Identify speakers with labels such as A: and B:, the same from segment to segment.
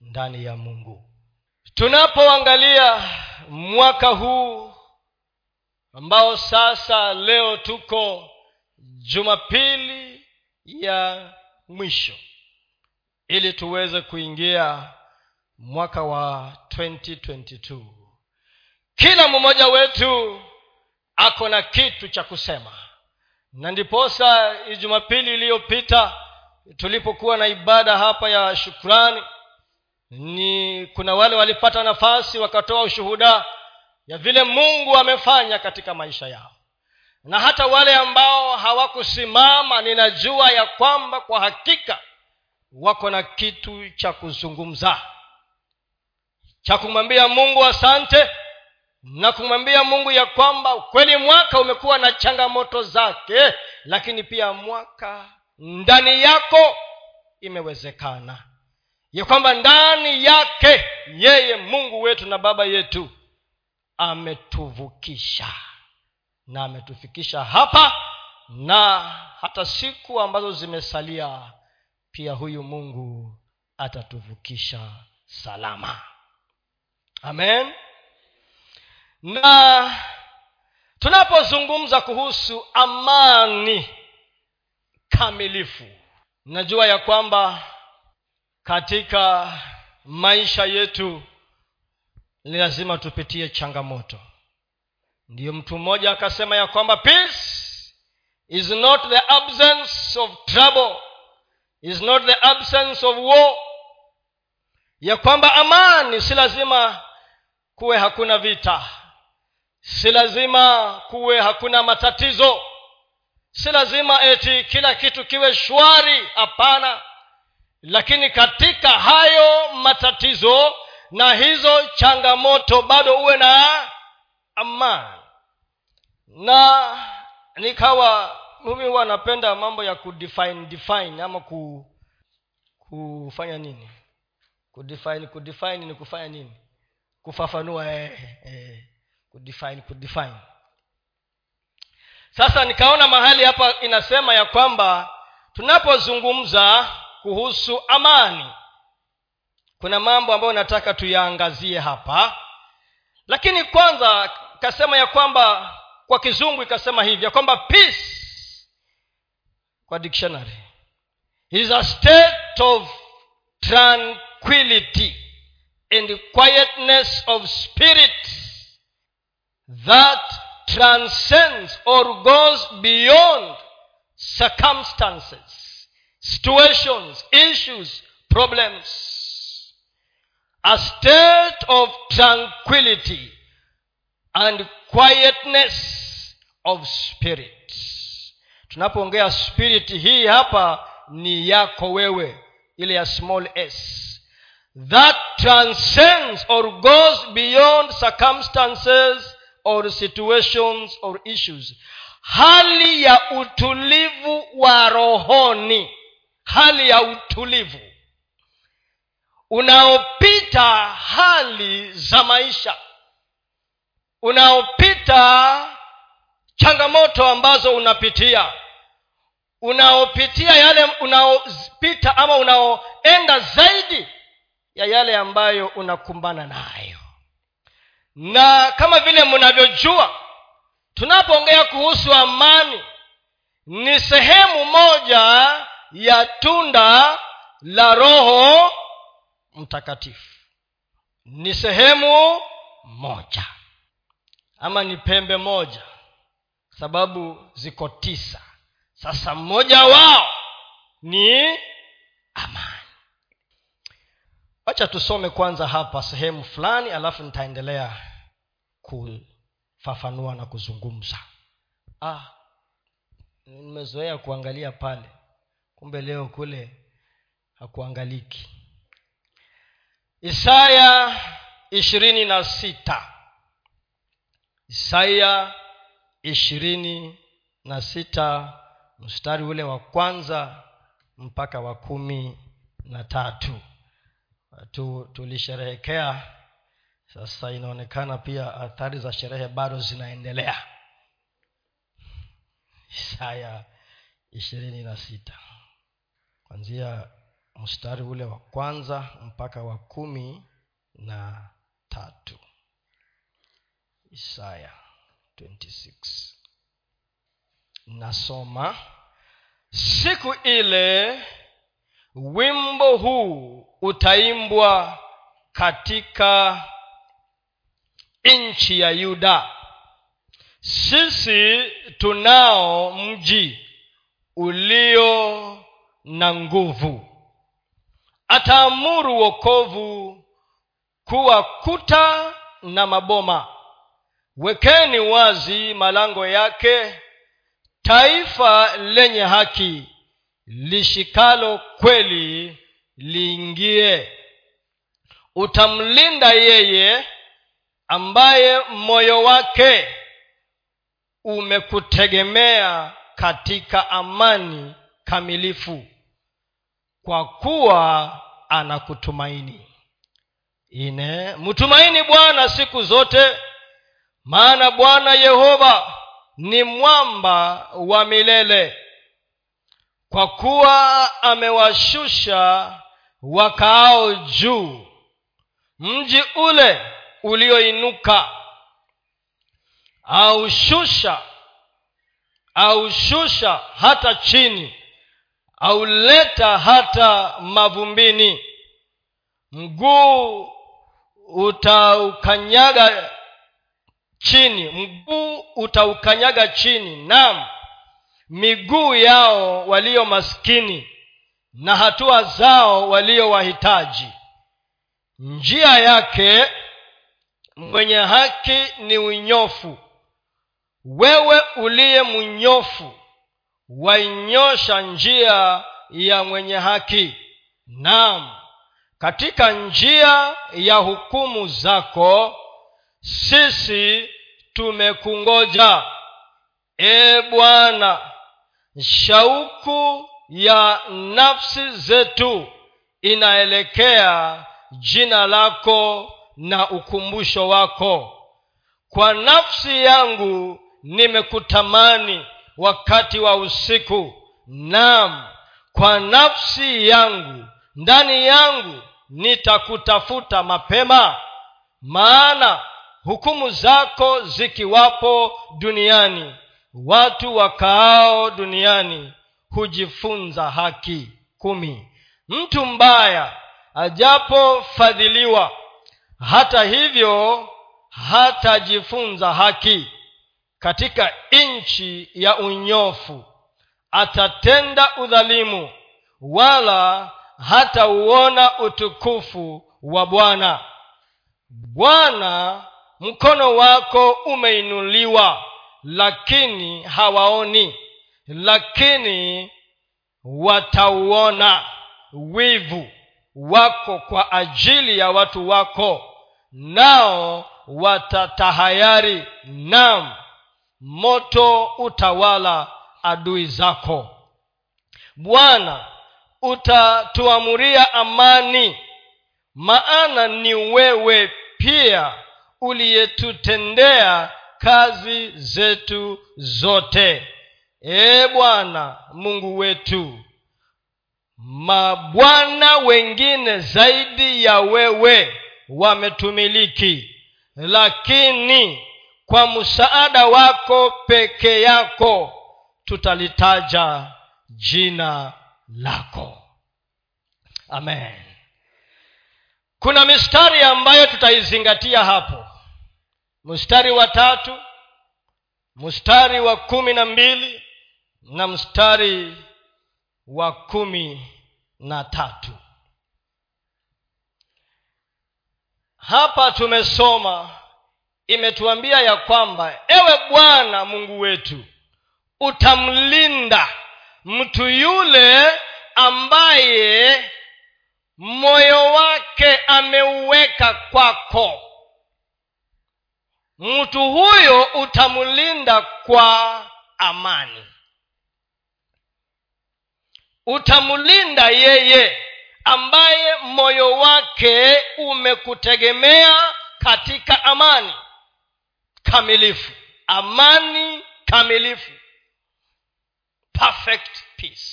A: ndani ya mungu. Tunapoangalia mwaka huu ambao sasa leo tuko jumapili ya mwisho ili tuweze kuingia mwaka wa 2022 kila mmoja wetu ako na kitu cha kusema. Na ndiposa jumapili iliyopita tulipokuwa na ibada hapa ya shukrani ni kuna wale walipata nafasi wakatoa ushuhuda ya vile mungu amefanya katika maisha yao. Na hata wale ambao hawakusimama ninajua ya kwamba kwa hakika wako na kitu cha kuzungumza. Cha kumwambia mungu asante na kumwambia mungu ya kwamba kweli mwaka umekuwa na changamoto zake lakini pia mwaka ndani yako imewezekana ya kwamba ndani yake yeye mungu wetu na baba yetu ametuvukisha na ametufikisha hapa na hata siku ambazo zimesalia pia huyu mungu atatuvukisha salama. Amen. Na tunapozungumza kuhusu amani kamilifu najua ya kwamba katika maisha yetu ni lazima tupitie changamoto. Ndiyo mtu mmoja akasema ya kwamba peace is not the absence of trouble is not the absence of war. Ya kwamba amani si lazima kuwe hakuna vita si lazima kuwe hakuna matatizo si lazima eti kila kitu kiwe shwari hapana lakini katika hayo matatizo na hizo changamoto bado uwe na amani. Na nikawa mimi huwa napenda mambo ya kudefine define ama ku kufanya nini? Kudefine kudefine ni kufanya nini? Kufafanua eh, eh, kudefine kudefine. Sasa nikaona mahali hapa inasema ya kwamba tunapozungumza kuhusu amani. Kuna mambo ambayo nataka tuyaangazie hapa. Lakini kwanza kasema ya kwamba kwa kizungu ikasema hivi ya kwamba peace kwa dictionary is a state of tranquility and quietness of spirit that transcends or goes beyond circumstances situations issues problems. A state of tranquility and quietness of spirit. Tunapoongea spirit hii hapa ni yako wewe ile ya small s. That transcends or goes beyond circumstances or situations or issues. Hali ya utulivu wa rohoni hali ya utulivu. Unaopita hali za maisha. Unaopita changamoto ambazo unapitia. Unaopitia yale unaopita ama unaoenda zaidi ya yale ambayo unakumbana nayo. Na kama vile mnavyojua tunapoongea kuhusu amani ni sehemu moja ya tunda la roho mtakatifu. Ni sehemu moja ama ni pembe moja sababu ziko tisa. Sasa mmoja wao ni amani. Wacha tusome kwanza hapa sehemu fulani alafu nitaendelea kufafanua na kuzungumza. Ah nimezoea kuangalia pale kumbe leo kule hakuangaliki. Isaya ishirini na sita. Isaya ishirini na sita mstari ule wa kwanza mpaka wa kumi na tatu. Tu, tulisherehekea. Sasa inaonekana pia athari za sherehe bado zinaendelea. Isaya ishirini na sita kwanzia mstari ule wa kwanza mpaka wa kumi na tatu. Isaya 26 nasoma siku ile wimbo huu utaimbwa katika nchi ya yuda. Sisi tunao mji ulio na nguvu. Ataamuru wokovu kuwa kuta na maboma. Wekeni wazi malango yake taifa lenye haki lishikalo kweli liingie. Utamlinda yeye ambaye moyo wake umekutegemea katika amani kamilifu kwa kuwa anakutumaini. Ine mtumaini bwana siku zote maana bwana yehova ni mwamba wa milele. Kwa kuwa amewashusha wakaao juu mji ule ulioinuka aushusha aushusha hata chini auleta hata mavumbini. Mguu utaukanyaga chini mguu utaukanyaga chini. Nam miguu yao walio maskini na hatua zao walio wahitaji. Njia yake mwenye haki ni unyofu. Wewe uliye mnyofu wainyosha njia ya mwenye haki. Nam katika njia ya hukumu zako sisi tumekungoja. E bwana shauku ya nafsi zetu inaelekea jina lako na ukumbusho wako. Kwa nafsi yangu nimekutamani wakati wa usiku. Nam kwa nafsi yangu ndani yangu nitakutafuta mapema. Maana hukumu zako zikiwapo duniani watu wakaao duniani hujifunza haki kumi. Mtu mbaya ajapofadhiliwa hata hivyo hatajifunza haki katika nchi ya unyofu atatenda udhalimu wala hatauona utukufu wa bwana. Bwana mkono wako umeinuliwa lakini hawaoni lakini watauona. Wivu wako kwa ajili ya watu wako nao watatahayari. Nam moto utawala adui zako. Bwana utatuamuria amani maana ni wewe pia uliyetutendea kazi zetu zote. Ee bwana mungu wetu mabwana wengine zaidi ya wewe wametumiliki lakini kwa msaada wako peke yako tutalitaja jina lako. Amen. Kuna mistari ambayo tutaizingatia hapo. Mstari wa tatu mstari wa kumi na mbili na mstari wa kumi na tatu. Hapa tumesoma imetuambia ya kwamba ewe bwana mungu wetu utamlinda mtu yule ambaye moyo wake ameuweka kwako. Mtu huyo utamlinda kwa amani. Utamlinda yeye ambaye moyo wake umekutegemea katika amani kamilifu amani kamilifu. Perfect peace.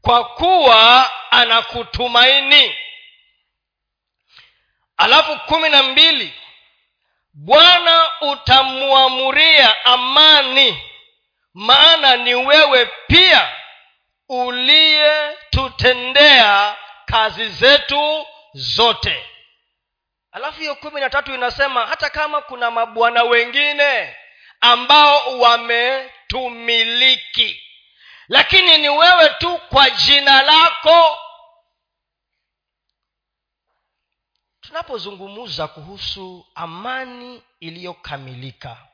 A: Kwa kuwa anakutumaini. Alafu kumi na mbili bwana utamwamuria amani maana ni wewe pia uliyetutendea kazi zetu zote alafu hiyo kumi na tatu inasema hata kama kuna mabwana wengine ambao wametumiliki lakini ni wewe tu kwa jina lako. Tunapozungumza kuhusu amani iliyokamilika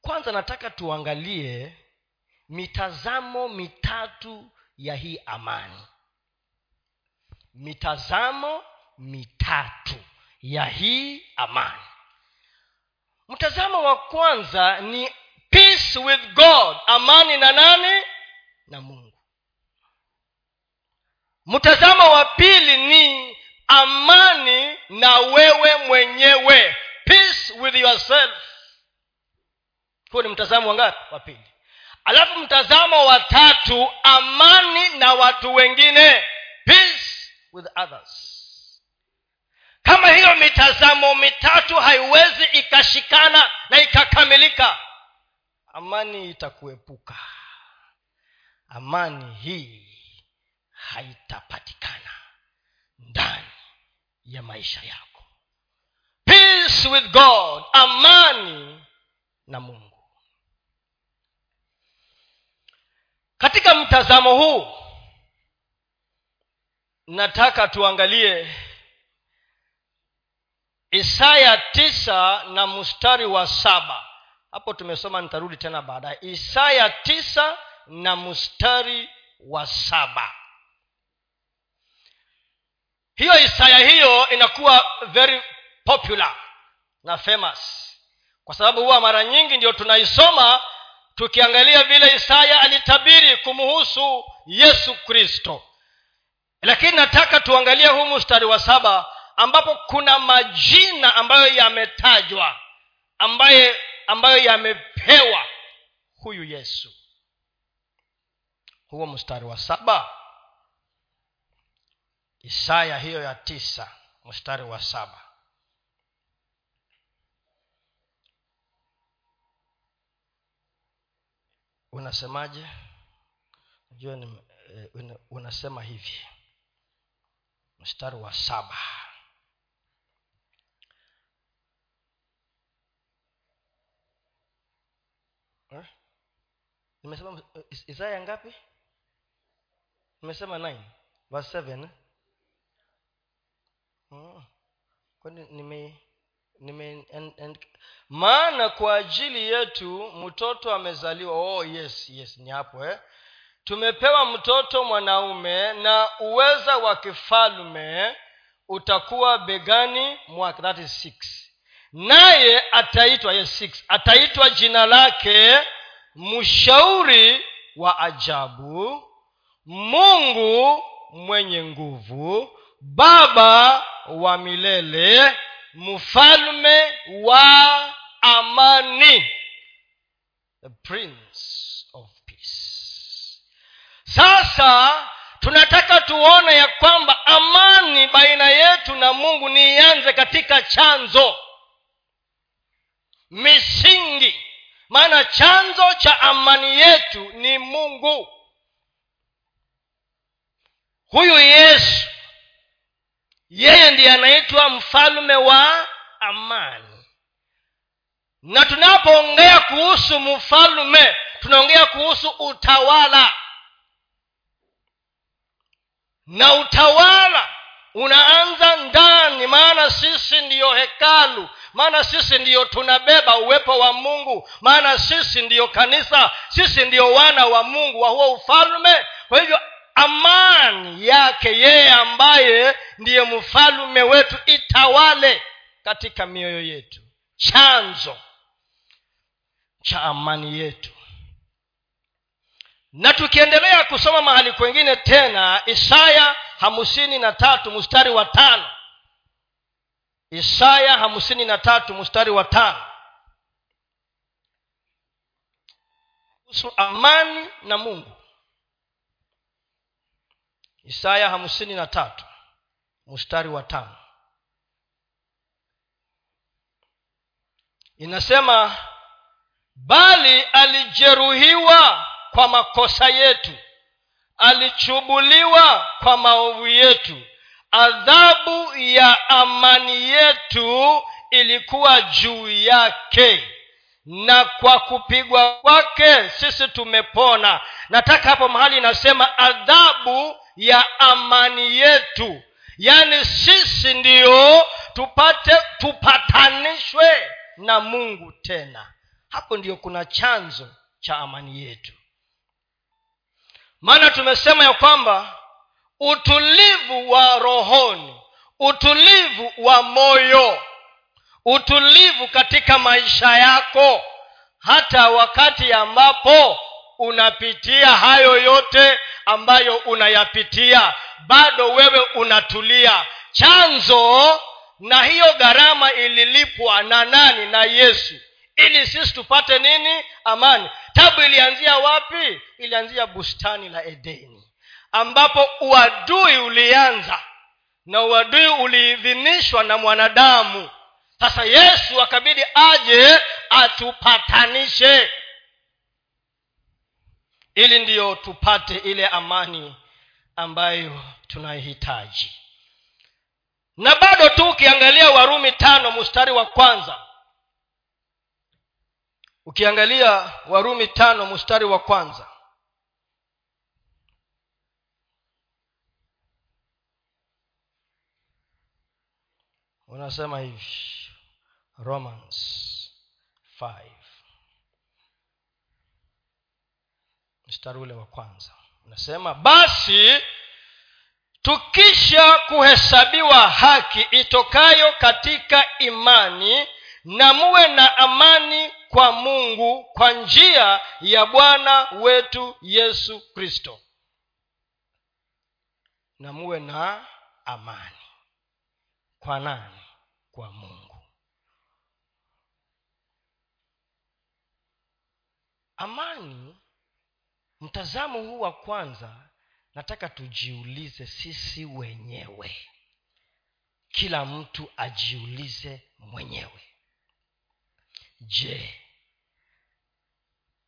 A: kwanza nataka tuangalie mitazamo mitatu ya hii amani. Mitazamo mitatu ya hii amani. Mtazamo wa kwanza ni peace with god. Amani na nani? Na mungu. Mtazamo wa pili ni amani na wewe mwenyewe. Peace with yourself. Huo ni mtazamo wa ngapi? Wa pili. Alafu mtazamo wa tatu amani na watu wengine. Peace with others kama hiyo mitazamo mitatu haiwezi ikashikana na ikakamilika amani itakuepuka. Amani hii haitapatikana ndani ya maisha yako. Peace with god amani na mungu. Katika mtazamo huu nataka tuangalie isaya tisa na mstari wa saba. Hapo tumesoma nitarudi tena baadaye. Isaya tisa na mstari wa saba. Hiyo isaya hiyo inakuwa very popular na famous. Kwa sababu huwa mara nyingi ndio tunaisoma tukiangalia vile isaya alitabiri kumhusu yesu kristo. Lakini nataka tuangalie huu mstari wa saba ambapo kuna majina ambayo yametajwa ambaye ambayo yamepewa. Huyu yesu. Huo mstari wa saba. Isaya hiyo ya tisa mstari wa saba. Unasemaje? Jua eh, unasema hivi. Mstari wa saba eh? Nimesema isaya ngapi? Nimesema 9 verse 7 oh. kwani nime nime and, and, maana kwa ajili yetu mtoto amezaliwa. Oh yes yes ni hapo eh? tumepewa mtoto mwanaume na uweza wa kifalme utakuwa begani mwake. That is six. Naye ataitwa yes six. Ataitwa jina lake mshauri wa ajabu mungu mwenye nguvu baba wa milele mfalme wa amani the prince of peace. Sasa tunataka tuone ya kwamba amani baina yetu na mungu ni ianze katika chanzo misingi maana chanzo cha amani yetu ni mungu. Huyu yesu yeye ndiye anaitwa mfalme wa amani. Na tunapoongea kuhusu mfalme tunaongea kuhusu utawala. Na utawala unaanza ndani maana sisi ndiyo hekalu maana sisi ndiyo tunabeba uwepo wa mungu. Maana sisi ndiyo kanisa. Sisi ndiyo wana wa mungu wa huo ufalme. Kwa hivyo amani yake yeye ambaye ndiye mfalume wetu itawale katika mioyo yetu. Chanzo cha amani yetu. Na tukiendelea kusoma mahali kwengine tena isaya hamsini na tatu mstari wa tano isaya hamsini na tatu mstari wa tano. Kuhusu amani na mungu. Isaya hamsini na tatu mstari wa tano. Inasema bali alijeruhiwa kwa makosa yetu alichubuliwa kwa maovu yetu adhabu ya amani yetu ilikuwa juu yake. Na kwa kupigwa kwake sisi tumepona. Nataka hapo mahali inasema adhabu ya amani yetu. Yaani sisi ndiyo tupate tupatanishwe na mungu tena. Hapo ndiyo kuna chanzo cha amani yetu. Maana tumesema ya kwamba utulivu wa rohoni utulivu wa moyo utulivu katika maisha yako hata wakati ambapo unapitia hayo yote ambayo unayapitia bado wewe unatulia. Chanzo na hiyo gharama ililipwa na nani? Na yesu. Ili sisi tupate nini? Amani. Tabu ilianzia wapi? Ilianzia bustani la edeni ambapo uadui ulianza na uadui uliidhinishwa na mwanadamu. Sasa yesu akabidi aje atupatanishe. Ili ndiyo tupate ile amani ambayo tunaihitaji. Na bado tu ukiangalia warumi tano mstari wa kwanza. Ukiangalia warumi tano mstari wa kwanza unasema hivi romans 5 mstari ule wa kwanza. Unasema basi tukisha kuhesabiwa haki itokayo katika imani na muwe na amani kwa mungu kwa njia ya bwana wetu yesu kristo. Na muwe na amani. Kwa nani kwa mungu. Amani mtazamo huu wa kwanza nataka tujiulize sisi wenyewe. Kila mtu ajiulize mwenyewe. Je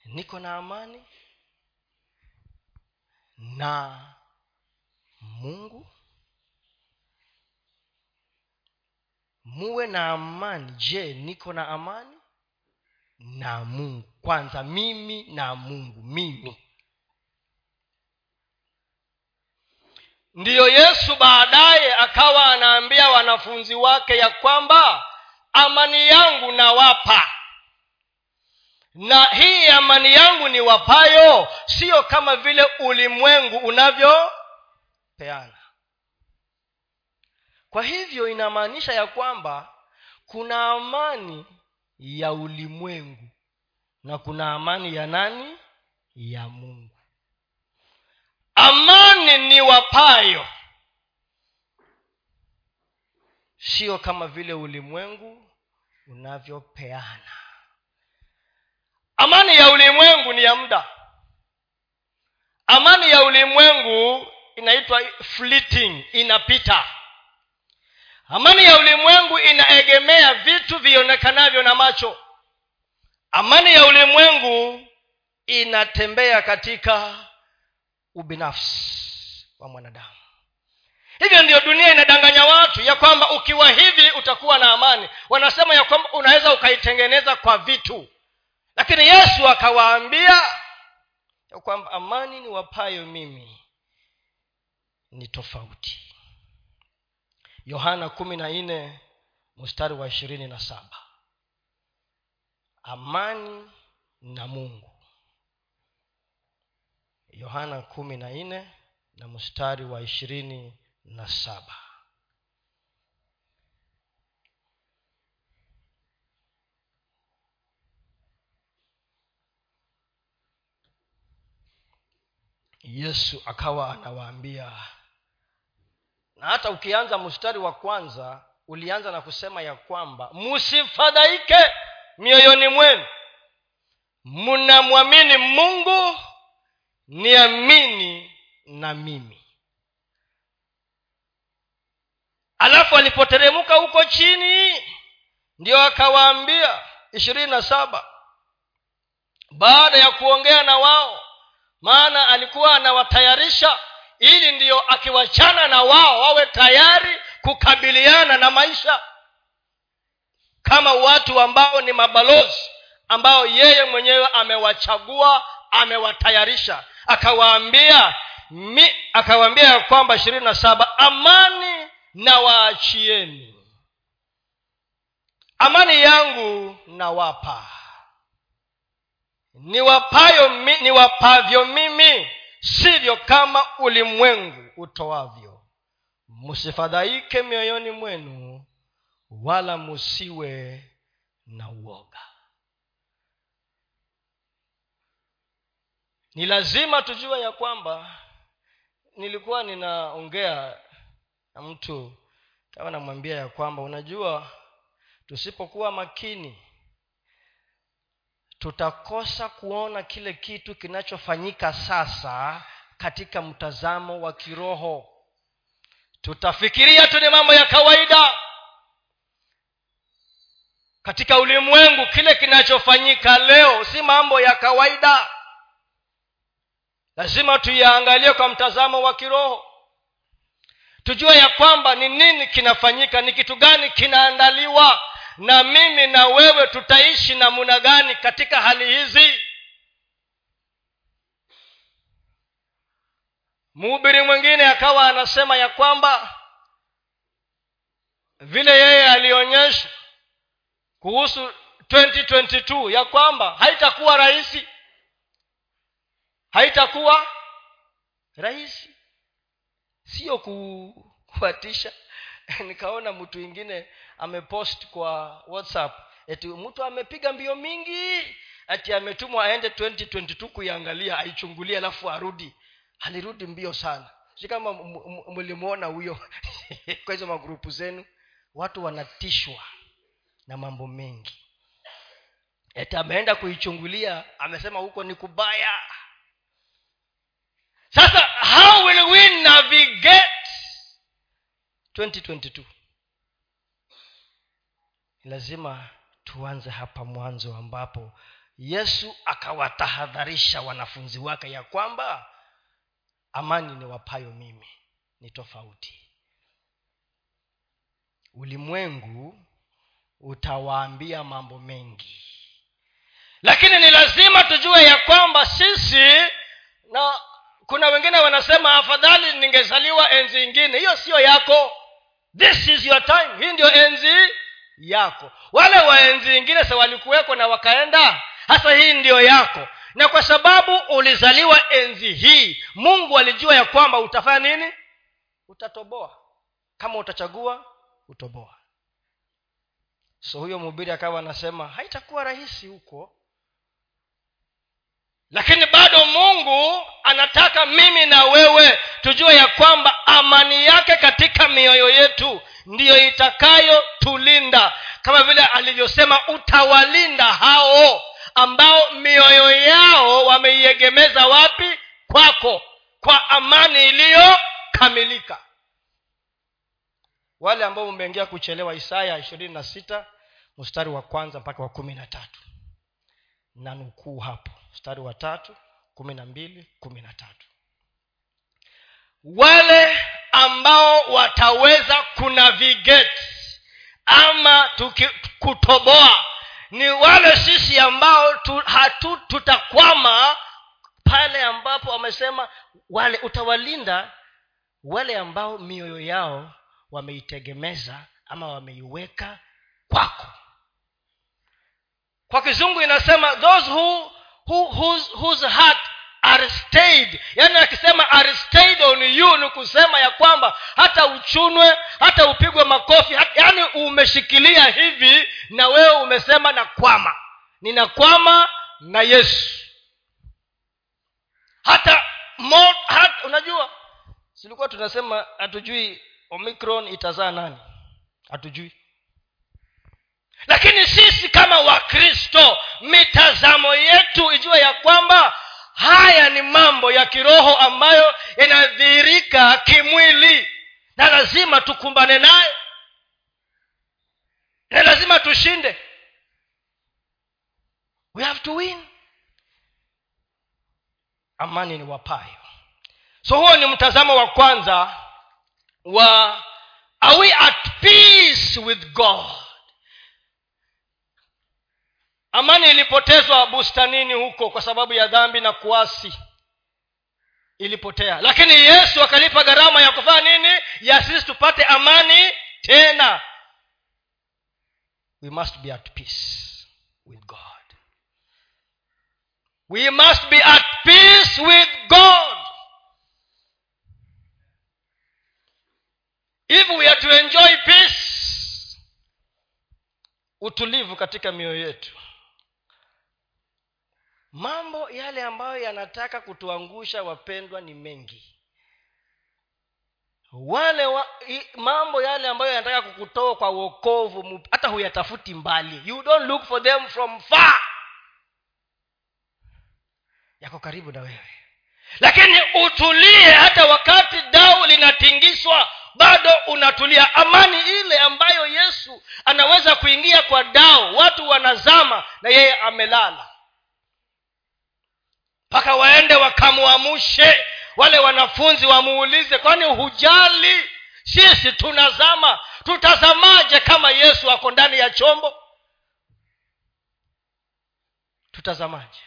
A: niko na amani na mungu muwe na amani. Je niko na amani? Na mungu. Kwanza mimi na mungu. Mimi. Ndiyo yesu baadaye akawa anaambia wanafunzi wake ya kwamba amani yangu nawapa. Na hii amani yangu ni wapayo siyo kama vile ulimwengu unavyopeana kwa hivyo inamaanisha ya kwamba kuna amani ya ulimwengu na kuna amani ya nani? Ya mungu. Amani ni wapayo. Sio kama vile ulimwengu unavyopeana. Amani ya ulimwengu ni ya muda. Amani ya ulimwengu inaitwa fleeting inapita amani ya ulimwengu inaegemea vitu vionekanavyo na macho. Amani ya ulimwengu inatembea katika ubinafsi wa mwanadamu. Hivyo ndiyo dunia inadanganya watu ya kwamba ukiwa hivi utakuwa na amani. Wanasema ya kwamba unaweza ukaitengeneza kwa vitu. Lakini yesu akawaambia ya kwamba amani ni wapayo mimi ni tofauti yohana kumi na nne mstari wa ishirini na saba. Amani na mungu. Yohana kumi na nne na mstari wa ishirini na saba. Yesu akawa anawaambia na hata ukianza mstari wa kwanza ulianza na kusema ya kwamba msifadhaike mioyoni mwenu. Mnamwamini mungu niamini na mimi. Alafu alipoteremka huko chini ndio akawaambia ishirini na saba baada ya kuongea na wao maana alikuwa anawatayarisha ili ndiyo akiwachana na wao wawe tayari kukabiliana na maisha. Kama watu ambao ni mabalozi ambao yeye mwenyewe amewachagua amewatayarisha. Akawaambia mi akawaambia ya kwamba ishirini na saba amani na waachieni amani yangu nawapa. Niwapayo mi, niwapavyo mimi sivyo kama ulimwengu utoavyo. Msifadhaike mioyoni mwenu wala musiwe na uoga. Ni lazima tujue ya kwamba nilikuwa ninaongea na mtu kama namwambia ya kwamba unajua tusipokuwa makini tutakosa kuona kile kitu kinachofanyika sasa katika mtazamo wa kiroho. Tutafikiria tu ni mambo ya kawaida. Katika ulimwengu kile kinachofanyika leo si mambo ya kawaida. Lazima tuyaangalie kwa mtazamo wa kiroho. Tujue ya kwamba ni nini kinafanyika ni kitu gani kinaandaliwa na mimi na wewe tutaishi namuna gani katika hali hizi? Mhubiri mwingine akawa anasema ya kwamba vile yeye alionyesha kuhusu 2022 ya kwamba haitakuwa rahisi. Haitakuwa rahisi. Sio kufuatisha nikaona mtu ingine amepost kwa whatsapp eti mtu amepiga mbio mingi ati ametumwa aende 2022 kuiangalia aichungulie alafu arudi. Alirudi mbio sana. Si kama mlimwona huyo. Kwa hizo magrupu zenu watu wanatishwa na mambo mengi. Eti ameenda kuichungulia amesema huko ni kubaya. Sasa how will we navigate 2022 lazima tuanze hapa mwanzo ambapo yesu akawatahadharisha wanafunzi wake ya kwamba amani ni wapayo mimi ni tofauti. Ulimwengu utawaambia mambo mengi. Lakini ni lazima tujue ya kwamba sisi na kuna wengine wanasema afadhali ningezaliwa enzi ingine. Hiyo siyo yako. This is your time. Hii ndio enzi yako. Wale waenzi wengine sa walikuweko na wakaenda? Hasa hii ndiyo yako. Na kwa sababu ulizaliwa enzi hii mungu alijua ya kwamba utafanya nini? Utatoboa. Kama utachagua utoboa. So huyo mhubiri akawa anasema haitakuwa rahisi huko lakini bado mungu anataka mimi na wewe tujue ya kwamba amani yake katika mioyo yetu ndiyo itakayotulinda kama vile alivyosema utawalinda hao ambao mioyo yao wameiegemeza wapi? Kwako kwa amani iliyokamilika. Wale ambao umeingia kuchelewa isaya ishirini na sita mstari wa kwanza mpaka wa kumi na tatu. Na nukuu hapo mstari wa tatu kumi na mbili kumi na tatu. Wale ambao wataweza kunavigate ama tuki, kutoboa ni wale sisi ambao tu, hatu tutakwama pale ambapo wamesema wale utawalinda wale ambao mioyo yao wameitegemeza ama wameiweka kwako. Kwa kizungu inasema those who, who whose, whose heart are stayed. Yaani akisema are stayed on you ni kusema ya kwamba hata uchunwe hata upigwe makofi yaani umeshikilia hivi na wewe umesema nakwama ninakwama na yesu. Hata, mo, hata unajua silikuwa tunasema hatujui omicron itazaa nani. Hatujui lakini sisi kama wakristo mitazamo yetu ijue ya kwamba haya ni mambo ya kiroho ambayo yanadhihirika kimwili. Na lazima tukumbane naye na lazima tushinde. We have to win. Amani ni wapayo. So huo ni mtazamo wa kwanza wa are we at peace with god amani ilipotezwa bustanini huko kwa sababu ya dhambi na kuasi. Ilipotea. Lakini yesu akalipa gharama ya kufanya nini? Ya sisi tupate amani tena. We must be at peace with god. We must be at peace with god. If we are to enjoy peace utulivu katika mioyo yetu mambo yale ambayo yanataka kutuangusha wapendwa ni mengi. Wale wa, i, mambo yale ambayo yanataka kukutoa kwa uokovu hata huyatafuti mbali. You don't look for them from far. Yako karibu na wewe. Lakini utulie hata wakati dau linatingishwa bado unatulia. Amani ile ambayo yesu anaweza kuingia kwa dao watu wanazama na yeye amelala mpaka waende wakamwamushe wale wanafunzi wamuulize kwani hujali? Sisi tunazama tutazamaje kama yesu ako ndani ya chombo? Tutazamaje?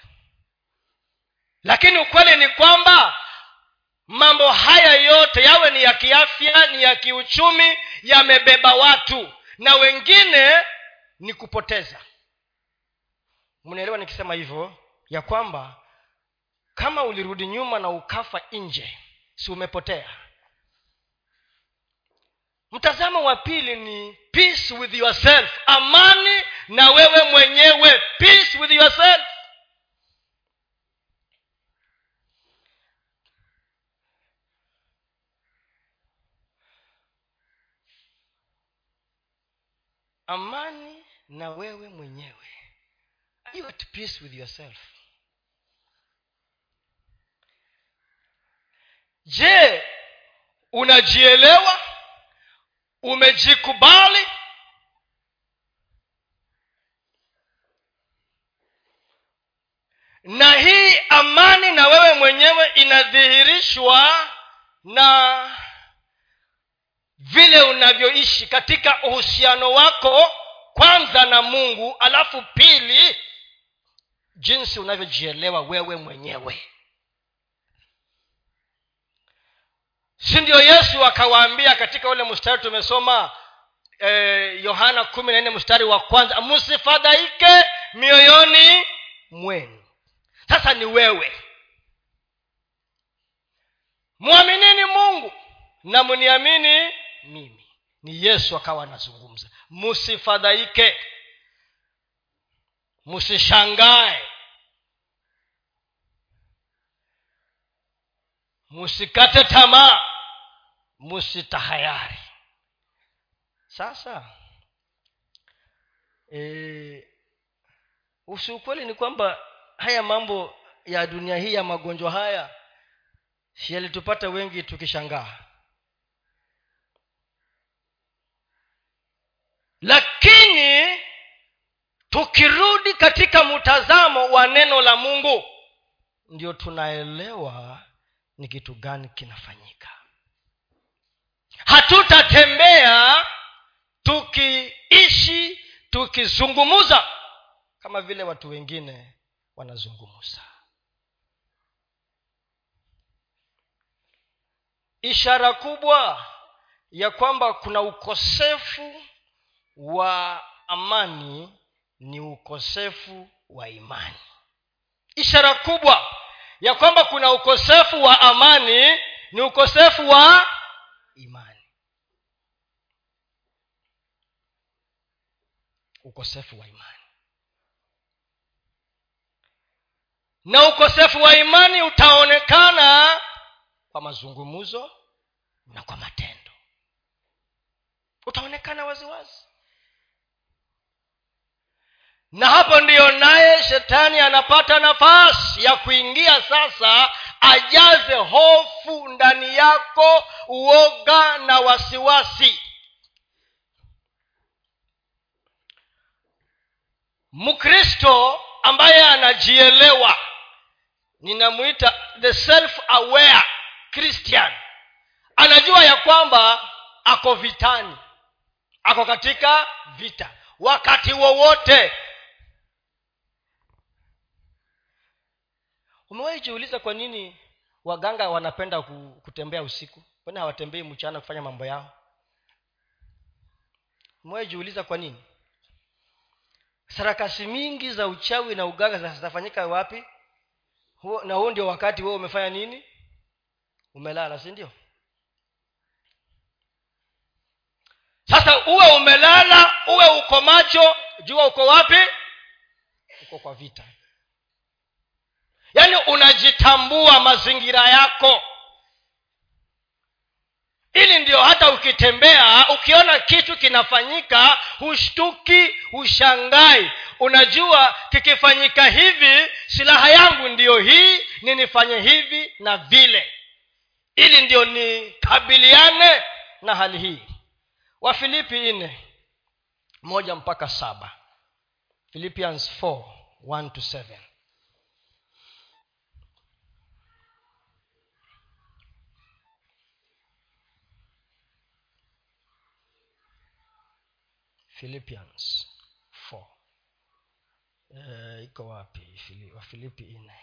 A: Lakini ukweli ni kwamba mambo haya yote yawe ni ya kiafya ni ya kiuchumi yamebeba watu. Na wengine ni kupoteza. Mnaelewa nikisema hivyo? Ya kwamba kama ulirudi nyuma na ukafa nje si umepotea? Mtazamo wa pili ni peace with yourself. Amani na wewe mwenyewe. Peace with yourself. Amani na wewe mwenyewe. Are you at peace with yourself je unajielewa? Umejikubali? Na hii amani na wewe mwenyewe inadhihirishwa na vile unavyoishi katika uhusiano wako kwanza na mungu alafu pili jinsi unavyojielewa wewe mwenyewe si ndio yesu akawaambia katika ule mstari tumesoma eh, yohana eh, kumi na nne mstari wa kwanza msifadhaike mioyoni mwenu. Sasa ni wewe. Mwaminini mungu na mniamini mimi. Ni yesu akawa anazungumza. Msifadhaike msishangae msikate tamaa. Msitahayari sasa e, usiukweli ni kwamba haya mambo ya dunia hii ya magonjwa haya yalitupata wengi tukishangaa. Lakini tukirudi katika mtazamo wa neno la mungu ndio tunaelewa ni kitu gani kinafanyika. Hatutatembea tukiishi tukizungumuza kama vile watu wengine wanazungumza ishara kubwa ya kwamba kuna ukosefu wa amani ni ukosefu wa imani. Ishara kubwa ya kwamba kuna ukosefu wa amani ni ukosefu wa imani. Ukosefu wa imani. Na ukosefu wa imani utaonekana kwa mazungumzo na kwa matendo. Utaonekana waziwazi na hapo ndiyo naye shetani anapata nafasi ya kuingia sasa ajaze hofu ndani yako uoga na wasiwasi. Mkristo ambaye anajielewa ninamwita the self aware christian anajua ya kwamba ako vitani ako katika vita. Wakati wowote umewahi jiuliza kwa nini waganga wanapenda kutembea usiku? Kwani hawatembei mchana kufanya mambo yao? Umewahi jiuliza kwa nini? Sarakasi mingi za uchawi na uganga zitafanyika wapi? Na huu ndio wakati wewe umefanya nini? Umelala si ndio? Sasa uwe umelala uwe uko macho jua uko wapi? Uko kwa vita yaani unajitambua mazingira yako. Ili ndio hata ukitembea ukiona kitu kinafanyika hushtuki hushangai. Unajua kikifanyika hivi silaha yangu ndiyo hii ninifanye hivi na vile. Ili ndio nikabiliane na hali hii. Wafilipi nne moja mpaka saba. Philippians 4 1 to 7 philippians 4 e, iko wapi? Wafilipi nne.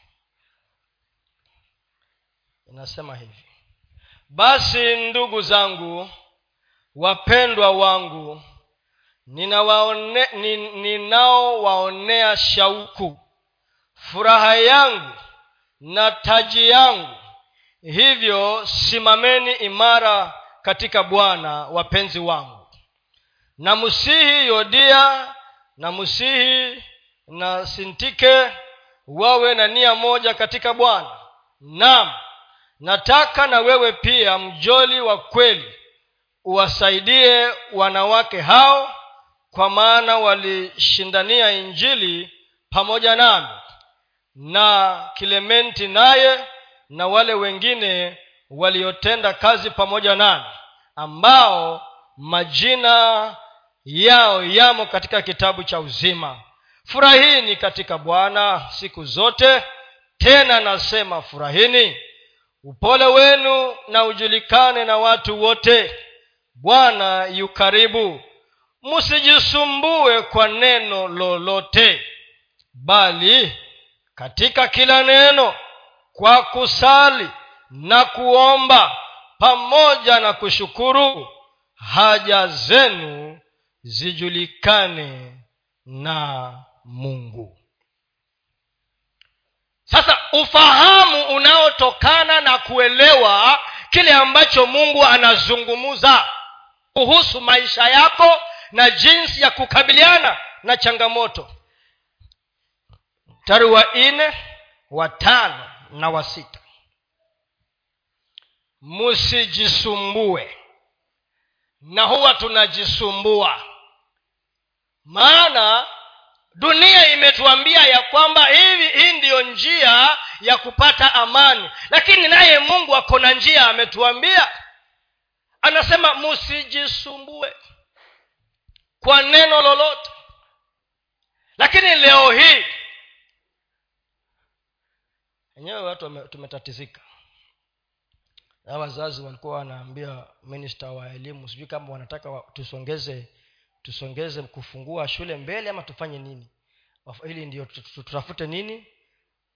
A: Inasema hivi. Basi ndugu zangu wapendwa wangu ninaowaonea shauku furaha yangu na taji yangu. Hivyo simameni imara katika bwana wapenzi wangu na msihi yodia na msihi na sintike wawe na nia moja katika bwana. Nam nataka na wewe pia mjoli wa kweli uwasaidie wanawake hao kwa maana walishindania injili pamoja nami na kilementi naye na wale wengine waliotenda kazi pamoja nami ambao majina yao yamo katika kitabu cha uzima. Furahini katika bwana siku zote. Tena nasema furahini. Upole wenu na ujulikane na watu wote. Bwana yu karibu. Msijisumbue kwa neno lolote. Bali katika kila neno kwa kusali na kuomba pamoja na kushukuru haja zenu zijulikane na mungu. Sasa ufahamu unaotokana na kuelewa kile ambacho mungu anazungumza kuhusu maisha yako na jinsi ya kukabiliana na changamoto. Mstari wa nne wa tano na wa sita. Musijisumbue. Na huwa tunajisumbua maana dunia imetuambia ya kwamba hivi hii ndiyo njia ya kupata amani. Lakini naye mungu ako na njia ametuambia. Anasema msijisumbue kwa neno lolote. Lakini leo hii wenyewe watu tumetatizika. Na wazazi walikuwa wanaambia minista wa elimu sijui kama wanataka tusongeze tusongeze kufungua shule mbele ama tufanye nini? Ili ndio tutafute nini?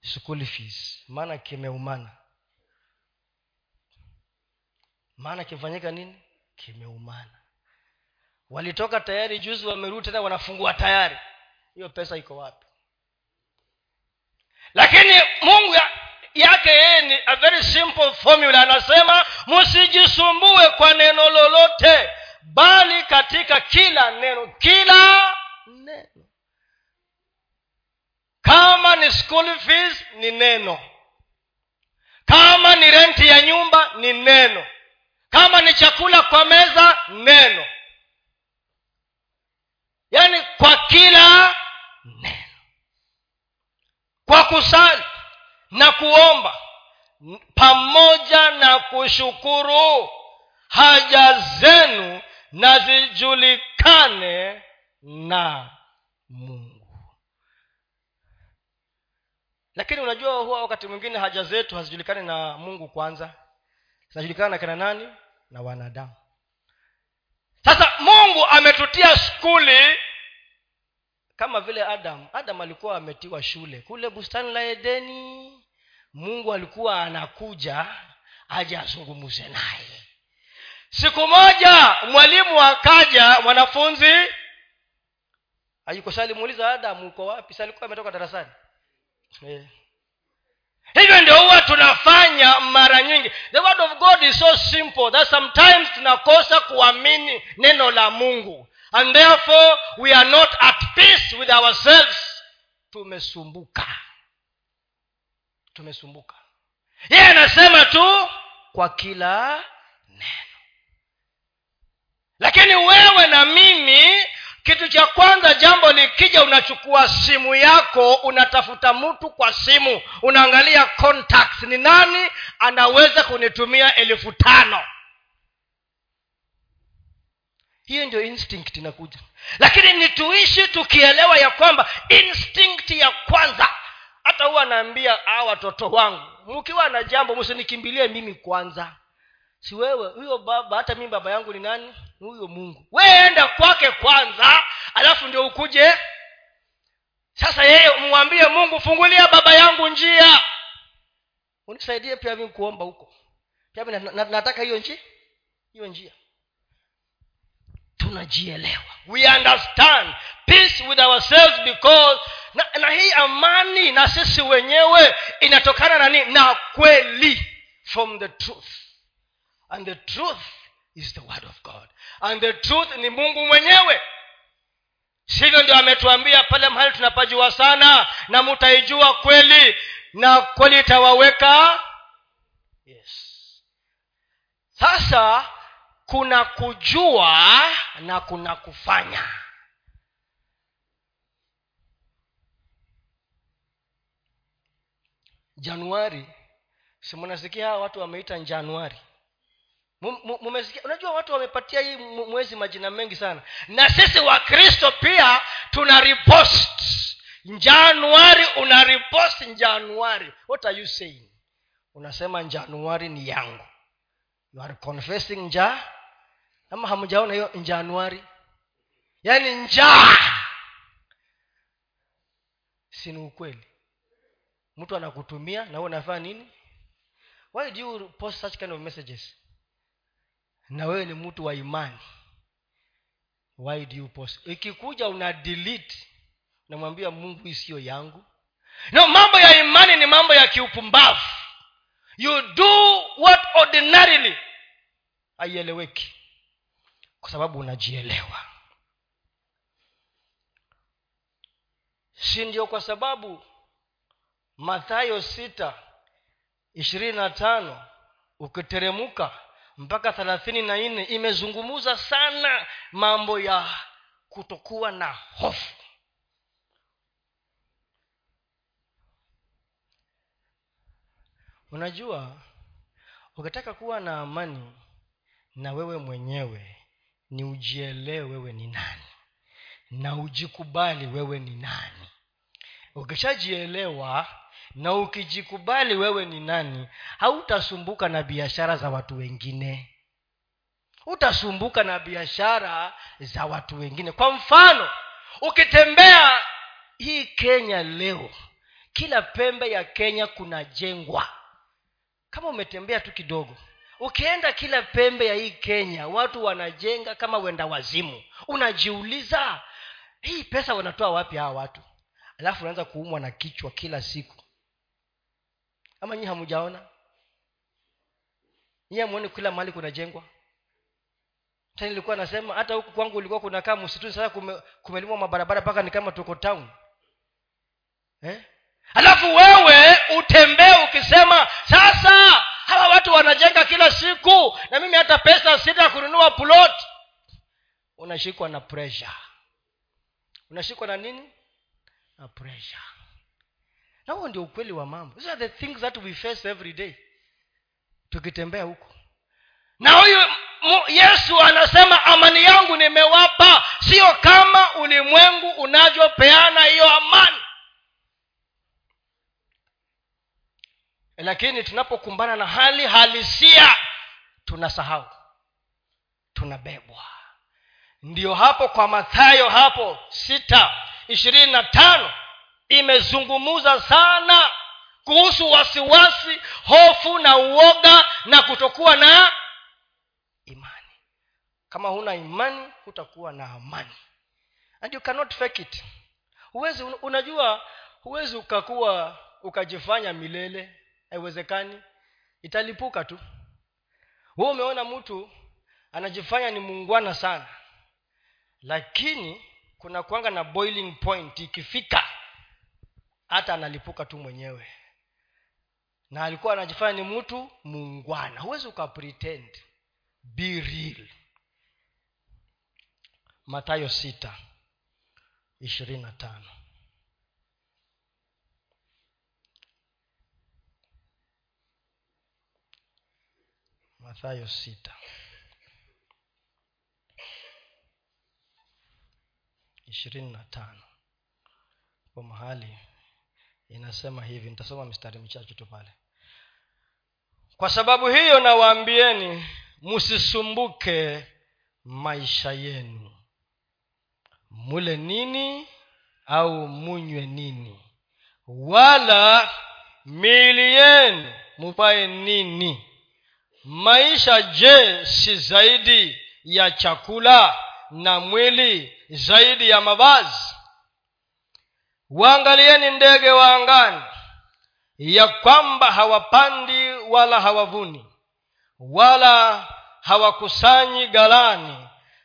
A: School fees. Maana kimeumana. Maana kimefanyika nini? Kimeumana. Walitoka tayari juzi wamerudi tena wanafungua tayari. Hiyo pesa iko wapi? Lakini mungu ya, yake yeye ni a very simple formula. Anasema msijisumbue kwa neno lolote bali katika kila neno kila neno. Kama ni school fees ni neno. Kama ni renti ya nyumba ni neno. Kama ni chakula kwa meza neno. Yaani kwa kila neno. Kwa kusali na kuomba pamoja na kushukuru haja zenu na zijulikane na mungu. Lakini unajua huwa wakati mwingine haja zetu hazijulikani na mungu kwanza zinajulikana na kina nani? Na wanadamu. Sasa mungu ametutia skuli kama vile adam. Adam alikuwa ametiwa shule. Kule bustani la edeni mungu alikuwa anakuja aje azungumuze naye siku moja mwalimu akaja mwanafunzi ayuko alimuuliza adamu uko wapi? Salikuwa ametoka darasani? Yeah hivyo ndio huwa tunafanya mara nyingi. The word of god is so simple that sometimes tunakosa kuamini neno la mungu. And therefore we are not at peace with ourselves. Tumesumbuka. Tumesumbuka. Yeye anasema tu kwa kila neno lakini wewe na mimi kitu cha kwanza jambo likija unachukua simu yako unatafuta mtu kwa simu unaangalia contacts ni nani anaweza kunitumia elfu tano. Hiyo ndio instinct inakuja. Lakini nituishi tukielewa ya kwamba instinct ya kwanza hata huwa anaambia a watoto wangu mkiwa na jambo msinikimbilie mimi kwanza si wewe huyo baba hata mimi baba yangu ni nani? Huyo mungu. Weenda kwake kwanza alafu ndio ukuje. Sasa yeye umwambie mungu fungulia baba yangu njia. Unisaidie pia mi kuomba huko. Pia mi nataka hiyo nji hiyo njia. Tunajielewa. We understand. Peace with ourselves because na, na hii amani na sisi wenyewe inatokana na nini? Na kweli. From the truth and the truth is the word of god. And the truth ni mungu mwenyewe. Sivyo ndio ametuambia pale mahali tunapajua sana na mutaijua kweli na kweli itawaweka? Yes. Sasa kuna kujua na kuna kufanya. Januari simunasikia watu wameita januari mumesikia unajua watu wamepatia hii mwezi majina mengi sana. Na sisi wakristo pia tuna ripost januari una ripost januari. What are you saying? Unasema januari ni yangu. You are confessing njaa? Ama hamjaona hiyo januari? Yaani njaa! Sini ukweli? Mtu anakutumia na huo unafaa nini? Why do you post such kind of messages na wewe ni mtu wa imani. Why do you post? Ikikuja una delete. Namwambia mungu isiyo yangu. No mambo ya imani ni mambo ya kiupumbavu. You do what ordinarily. Haieleweki. Kwa sababu unajielewa. Si ndio kwa sababu mathayo sita ishirini na tano ukiteremuka mpaka thelathini na nne imezungumuza sana mambo ya kutokuwa na hofu. Unajua ukitaka kuwa na amani na wewe mwenyewe ni ujielewe wewe ni nani na ujikubali wewe ni nani. Ukishajielewa na ukijikubali wewe ni nani hautasumbuka na biashara za watu wengine. Utasumbuka na biashara za watu wengine. Kwa mfano ukitembea hii kenya leo kila pembe ya kenya kunajengwa kama umetembea tu kidogo ukienda kila pembe ya hii kenya watu wanajenga kama wenda wazimu. Unajiuliza hii pesa wanatoa wapi hawa watu? Alafu unaanza kuumwa na kichwa kila siku ama nyii hamujaona? Nyie amuoni kila mahali kunajengwa? Ta nilikuwa nasema hata huku kwangu ulikuwa kunakaa msituni sasa kume, kumelimwa mabarabara mpaka ni kama tuko town. Eh? alafu wewe utembee ukisema sasa hawa watu wanajenga kila siku na mimi hata pesa sita kununua plot. Unashikwa na pressure. Unashikwa na nini? Na pressure na huo ndio ukweli wa mambo. These are the things that we face every day. Tukitembea huko. Na huyu yesu anasema amani yangu nimewapa sio kama ulimwengu unavyopeana hiyo amani. Lakini tunapokumbana na hali halisia tunasahau. Tunabebwa. Ndio hapo kwa mathayo hapo sita ishirini na tano imezungumuza sana kuhusu wasiwasi hofu na uoga na kutokuwa na imani. Kama huna imani hutakuwa na amani. And you cannot fake it. Huwezi unajua huwezi ukakuwa ukajifanya milele haiwezekani. Italipuka tu. Huo umeona mtu anajifanya ni muungwana sana. Lakini kuna kwanga na boiling point ikifika hata analipuka tu mwenyewe. Na alikuwa anajifanya ni mtu muungwana. Huwezi ukapretend be real. Matayo sita ishirini na tano. Mathayo sita ishirini na tano. Kwa mahali inasema hivi nitasoma mistari michache tu pale. Kwa sababu hiyo nawaambieni msisumbuke maisha yenu. Mule nini au munywe nini? Wala miili yenu muvae nini? Maisha je si zaidi ya chakula na mwili zaidi ya mavazi waangalieni ndege wa angani ya kwamba hawapandi wala hawavuni wala hawakusanyi galani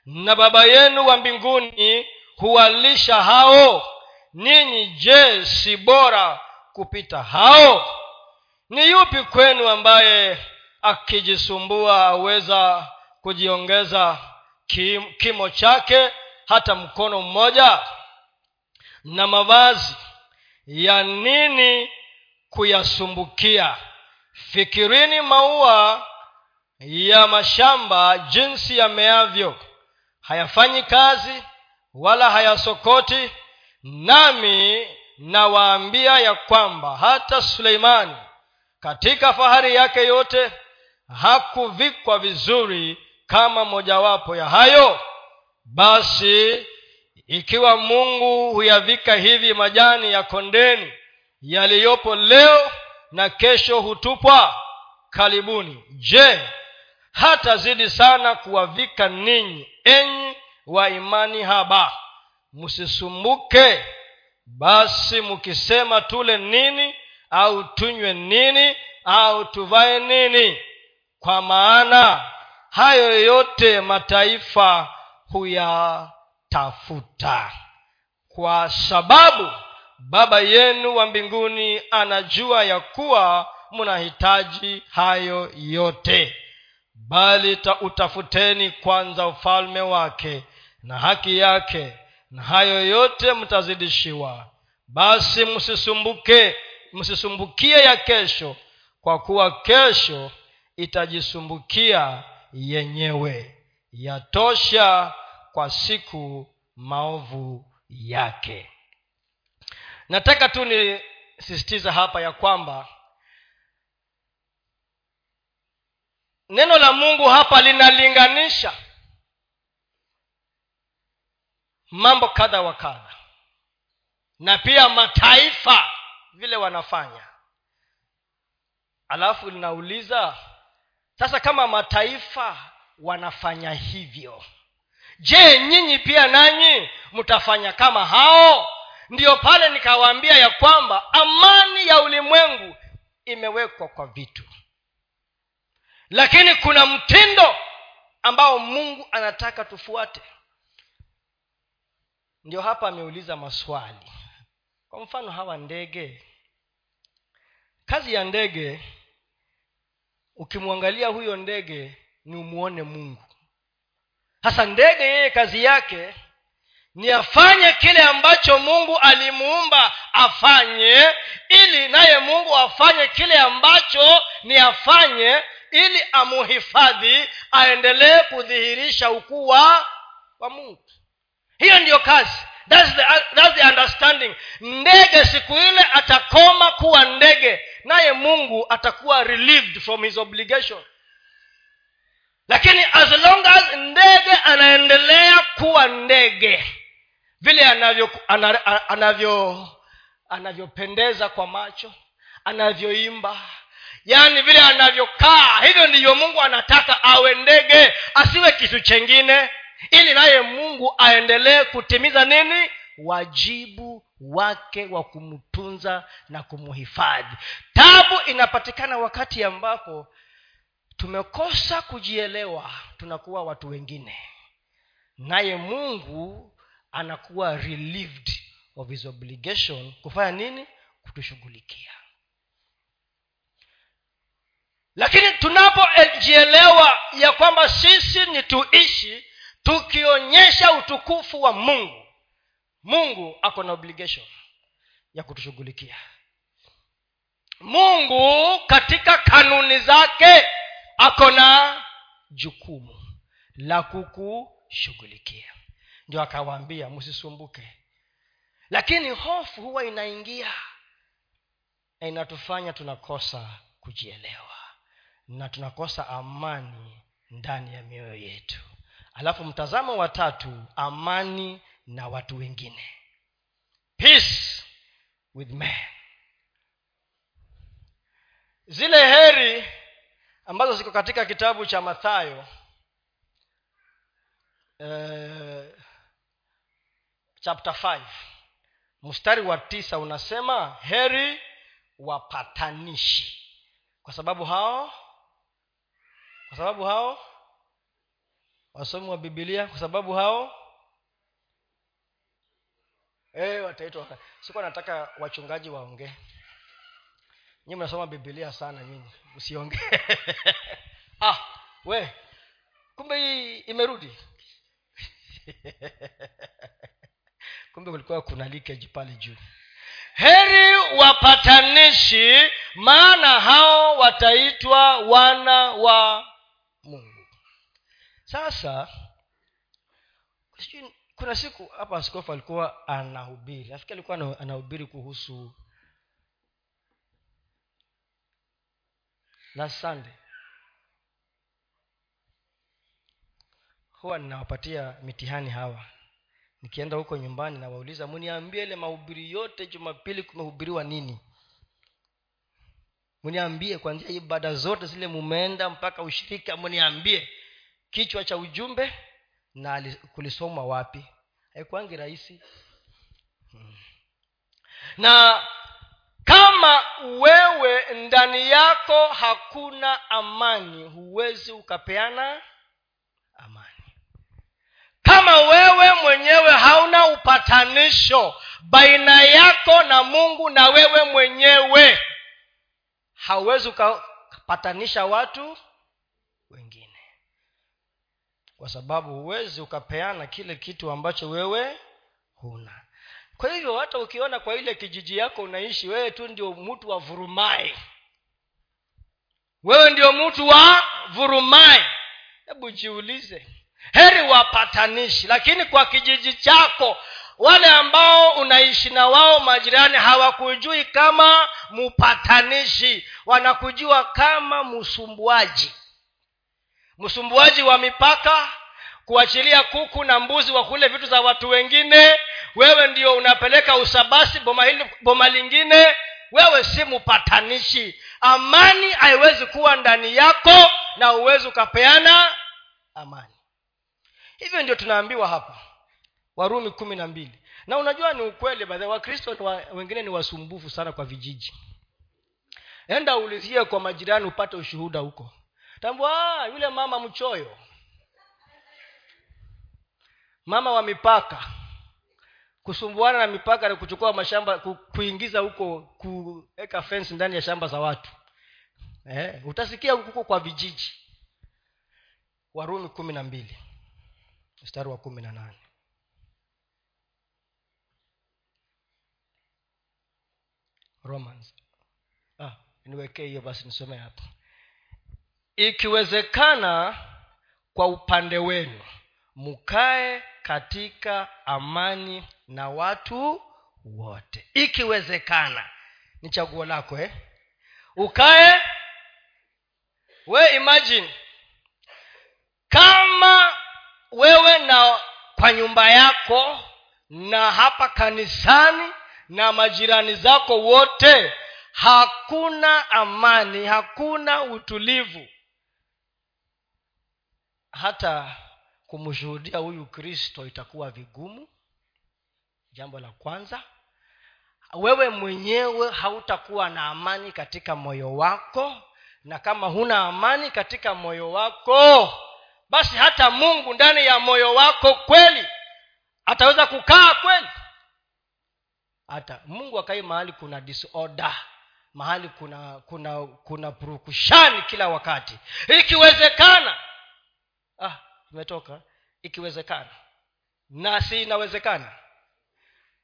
A: na baba yenu wa mbinguni huwalisha hao? Ninyi je si bora kupita hao? Ni yupi kwenu ambaye akijisumbua aweza kujiongeza kim, kimo chake hata mkono mmoja na mavazi ya nini kuyasumbukia. Fikirini maua ya mashamba jinsi yameavyo. Hayafanyi kazi wala hayasokoti nami nawaambia ya kwamba hata suleimani katika fahari yake yote hakuvikwa vizuri kama mojawapo ya hayo. Basi ikiwa mungu huyavika hivi majani ya kondeni yaliyopo leo na kesho hutupwa karibuni je hatazidi sana kuwavika ninyi enyi wa imani haba? Msisumbuke basi mkisema tule nini au tunywe nini au tuvae nini. Kwa maana hayo yote mataifa huyatafuta kwa sababu baba yenu wa mbinguni anajua ya kuwa mnahitaji hayo yote. Bali utafuteni kwanza ufalme wake na haki yake na hayo yote mtazidishiwa. Basi msisumbuke msisumbukie ya kesho kwa kuwa kesho itajisumbukia yenyewe. Yatosha kwa siku maovu yake. Nataka tu nisisitiza hapa ya kwamba neno la mungu hapa linalinganisha mambo kadha wa kadha na pia mataifa vile wanafanya. Alafu linauliza sasa kama mataifa wanafanya hivyo je nyinyi pia nanyi mtafanya kama hao? Ndiyo pale nikawaambia ya kwamba amani ya ulimwengu imewekwa kwa vitu. Lakini kuna mtindo ambao mungu anataka tufuate. Ndio hapa ameuliza maswali. Kwa mfano hawa ndege. Kazi ya ndege ukimwangalia huyo ndege ni umwone mungu hasa ndege yeye kazi yake ni afanye kile ambacho mungu alimuumba afanye ili naye mungu afanye kile ambacho ni afanye ili amuhifadhi aendelee kudhihirisha ukuu wa wa mungu. Hiyo ndiyo kazi. That's the, that's the understanding. Ndege siku ile atakoma kuwa ndege naye mungu atakuwa relieved from his obligation lakini as long as ndege anaendelea kuwa ndege vile anavyo anavyo anavyopendeza kwa macho anavyoimba yaani vile anavyokaa hivyo ndivyo mungu anataka awe ndege asiwe kitu chengine ili naye mungu aendelee kutimiza nini? Wajibu wake wa kumtunza na kumhifadhi. Tabu inapatikana wakati ambapo tumekosa kujielewa tunakuwa watu wengine. Naye mungu anakuwa relieved of his obligation kufanya nini? Kutushughulikia. Lakini tunapojielewa ya kwamba sisi ni tuishi tukionyesha utukufu wa mungu mungu ako na obligation ya kutushughulikia. Mungu katika kanuni zake ako na jukumu la kukushughulikia. Ndio akawaambia msisumbuke. Lakini hofu huwa inaingia na inatufanya tunakosa kujielewa na tunakosa amani ndani ya mioyo yetu. Alafu mtazamo wa tatu amani na watu wengine. Peace with men zile heri ambazo ziko katika kitabu cha mathayo. Eh, chapter 5 mstari wa tisa unasema heri wapatanishi. Kwa sababu hao kwa sababu hao wasomi wa bibilia kwa sababu hao e, wataitwa sikuwa nataka wachungaji waongee nyi mnasoma bibilia sana nyinyi msiongee. Ah we kumbe hii imerudi. Kumbe kulikuwa kuna likeji pale juu. Heri wapatanishi maana hao wataitwa wana wa mungu. Sasa kuna siku hapa askofu alikuwa anahubiri. Nafikiri alikuwa anahubiri kuhusu last sunday. Huwa ninawapatia mitihani hawa. Nikienda huko nyumbani nawauliza muniambie ile mahubiri yote jumapili kumehubiriwa nini? Muniambie kwanzia ibada zote zile mumeenda mpaka ushirika muniambie kichwa cha ujumbe na kulisomwa wapi. Haikwangi rahisi. Hmm. na kama wewe ndani yako hakuna amani huwezi ukapeana amani. Kama wewe mwenyewe hauna upatanisho baina yako na mungu na wewe mwenyewe hauwezi ukapatanisha watu wengine. Kwa sababu huwezi ukapeana kile kitu ambacho wewe huna kwa hivyo hata ukiona kwa ile kijiji yako unaishi wewe tu ndio mtu wa vurumai. Wewe ndio mtu wa vurumai. Hebu jiulize. Heri wapatanishi lakini kwa kijiji chako wale ambao unaishi na wao majirani hawakujui kama mpatanishi wanakujua kama msumbuaji msumbuaji wa mipaka kuachilia kuku na mbuzi wa kule vitu za watu wengine wewe ndio unapeleka usabasi boma hili boma lingine wewe si mpatanishi. Amani haiwezi kuwa ndani yako na uwezi ukapeana amani. Hivyo ndio tunaambiwa hapa warumi kumi na mbili. Na unajua ni ukweli bahe wakristo wa, wengine ni wasumbufu sana kwa vijiji. Enda ulizie kwa majirani upate ushuhuda huko. Tambua yule mama mchoyo mama wa mipaka. Kusumbuana na mipaka ni kuchukua mashamba kuingiza huko kuweka fence ndani ya shamba za watu. Eh, utasikia huko kwa vijiji. Warumi kumi na mbili. Mstari wa kumi na nane. Romans. Ah niwekee hiyo basi nisome hapa ikiwezekana kwa upande wenu mkae katika amani na watu wote ikiwezekana ni chaguo lako eh? ukae we imagine kama wewe na kwa nyumba yako na hapa kanisani na majirani zako wote hakuna amani hakuna utulivu hata kumshuhudia huyu kristo itakuwa vigumu. Jambo la kwanza wewe mwenyewe hautakuwa na amani katika moyo wako na kama huna amani katika moyo wako basi hata mungu ndani ya moyo wako kweli ataweza kukaa kweli. Hata mungu akai mahali kuna disorder mahali kuna kuna kuna purukushani kila wakati. Ikiwezekana ah imetoka ikiwezekana. Na si inawezekana.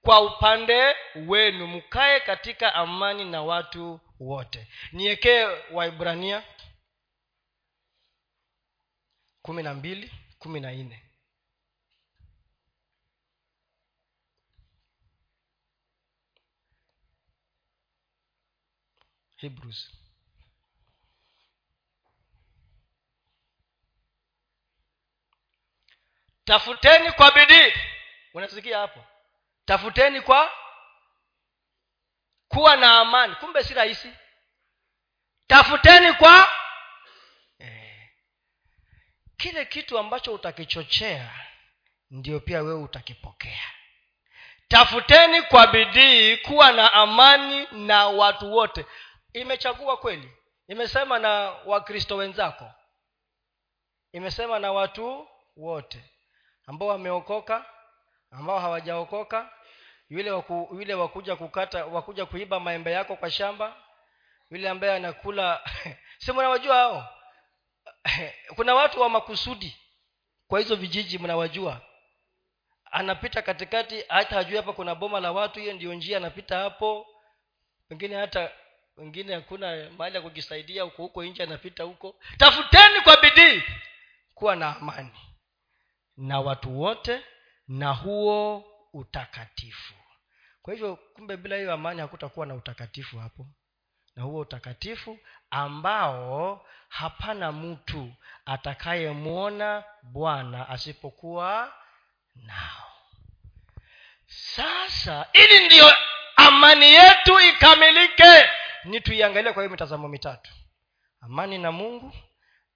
A: Kwa upande wenu mkae katika amani na watu wote. Niekee waibrania kumi na mbili kumi na nne. Hebrews tafuteni kwa bidii. Unasikia hapo? Tafuteni kwa kuwa na amani. Kumbe si rahisi. Tafuteni kwa eh, kile kitu ambacho utakichochea ndio pia wewe utakipokea. Tafuteni kwa bidii kuwa na amani na watu wote. Imechagua kweli? Imesema na wakristo wenzako? Imesema na watu wote ambao wameokoka ambao hawajaokoka yule waku, yule wakuja kukata wakuja kuiba maembe yako kwa shamba yule ambaye anakula si mnawajua hao? Kuna watu wa makusudi kwa hizo vijiji mnawajua. Anapita katikati hata hajui hapa kuna boma la watu hiyo ndio njia anapita hapo. Wengine hata wengine hakuna mahali ya kujisaidia huko huko nje anapita huko. Tafuteni kwa bidii kuwa na amani na watu wote na huo utakatifu. Kwa hivyo kumbe bila hiyo amani hakutakuwa na utakatifu hapo. Na huo utakatifu ambao hapana mtu atakayemwona bwana asipokuwa nao. Sasa ili ndiyo amani yetu ikamilike ni tuiangalie kwa hiyo mitazamo mitatu. Amani na mungu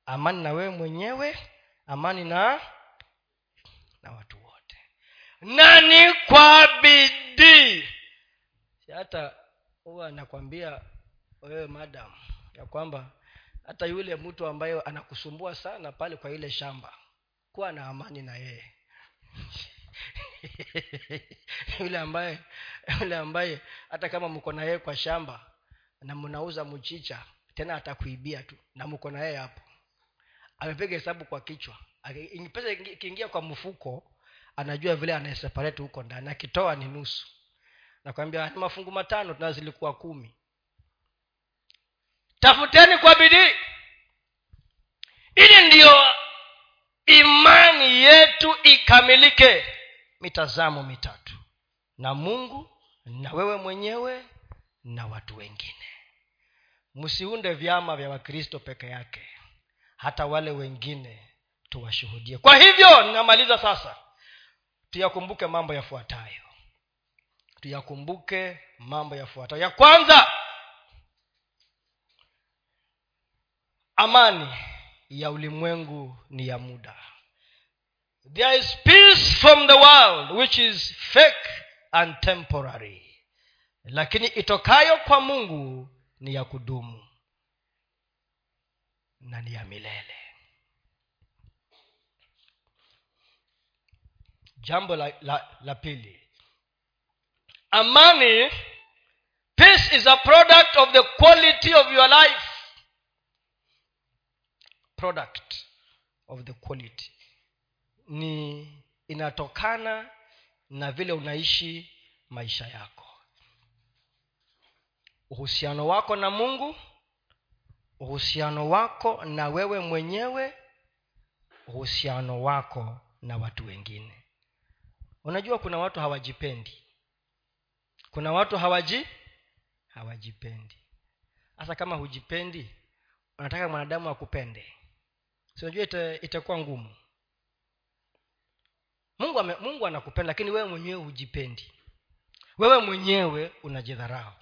A: amani na wewe mwenyewe amani na na watu wote. Na ni kwa bidii? Hata huwa anakwambia wewe madam ya kwamba hata yule mtu ambaye anakusumbua sana pale kwa ile shamba kuwa na amani na yeye. Yule ambaye yule ambaye hata kama mko na yeye kwa shamba na mnauza mchicha tena atakuibia tu na mko na yeye hapo. Amepiga hesabu kwa kichwa pesa ikiingia kwa mfuko anajua vile anaeseparate huko ndani akitoa ni nusu. Nakwambia mafungu matano tuna zilikuwa kumi. Tafuteni kwa bidii. Ili ndiyo imani yetu ikamilike. Mitazamo mitatu. Na mungu na wewe mwenyewe na watu wengine. Msiunde vyama vya wakristo peke yake. Hata wale wengine tuwashuhudie. Kwa hivyo ninamaliza sasa. Tuyakumbuke mambo yafuatayo. Tuyakumbuke mambo yafuatayo. Ya kwanza amani ya ulimwengu ni ya muda. There is peace from the world which is fake and temporary. Lakini itokayo kwa mungu ni ya kudumu na ni ya milele jambo la, la, la pili. Amani peace is a product of the quality of your life. Product of the quality. Ni inatokana na vile unaishi maisha yako. Uhusiano wako na mungu uhusiano wako na wewe mwenyewe uhusiano wako na watu wengine unajua kuna watu hawajipendi. Kuna watu hawaji hawajipendi. Hasa kama hujipendi unataka mwanadamu akupende. Si unajua ita, itakuwa ngumu. Mungu ame, mungu anakupenda lakini wewe mwenyewe hujipendi. Wewe mwenyewe unajidharau.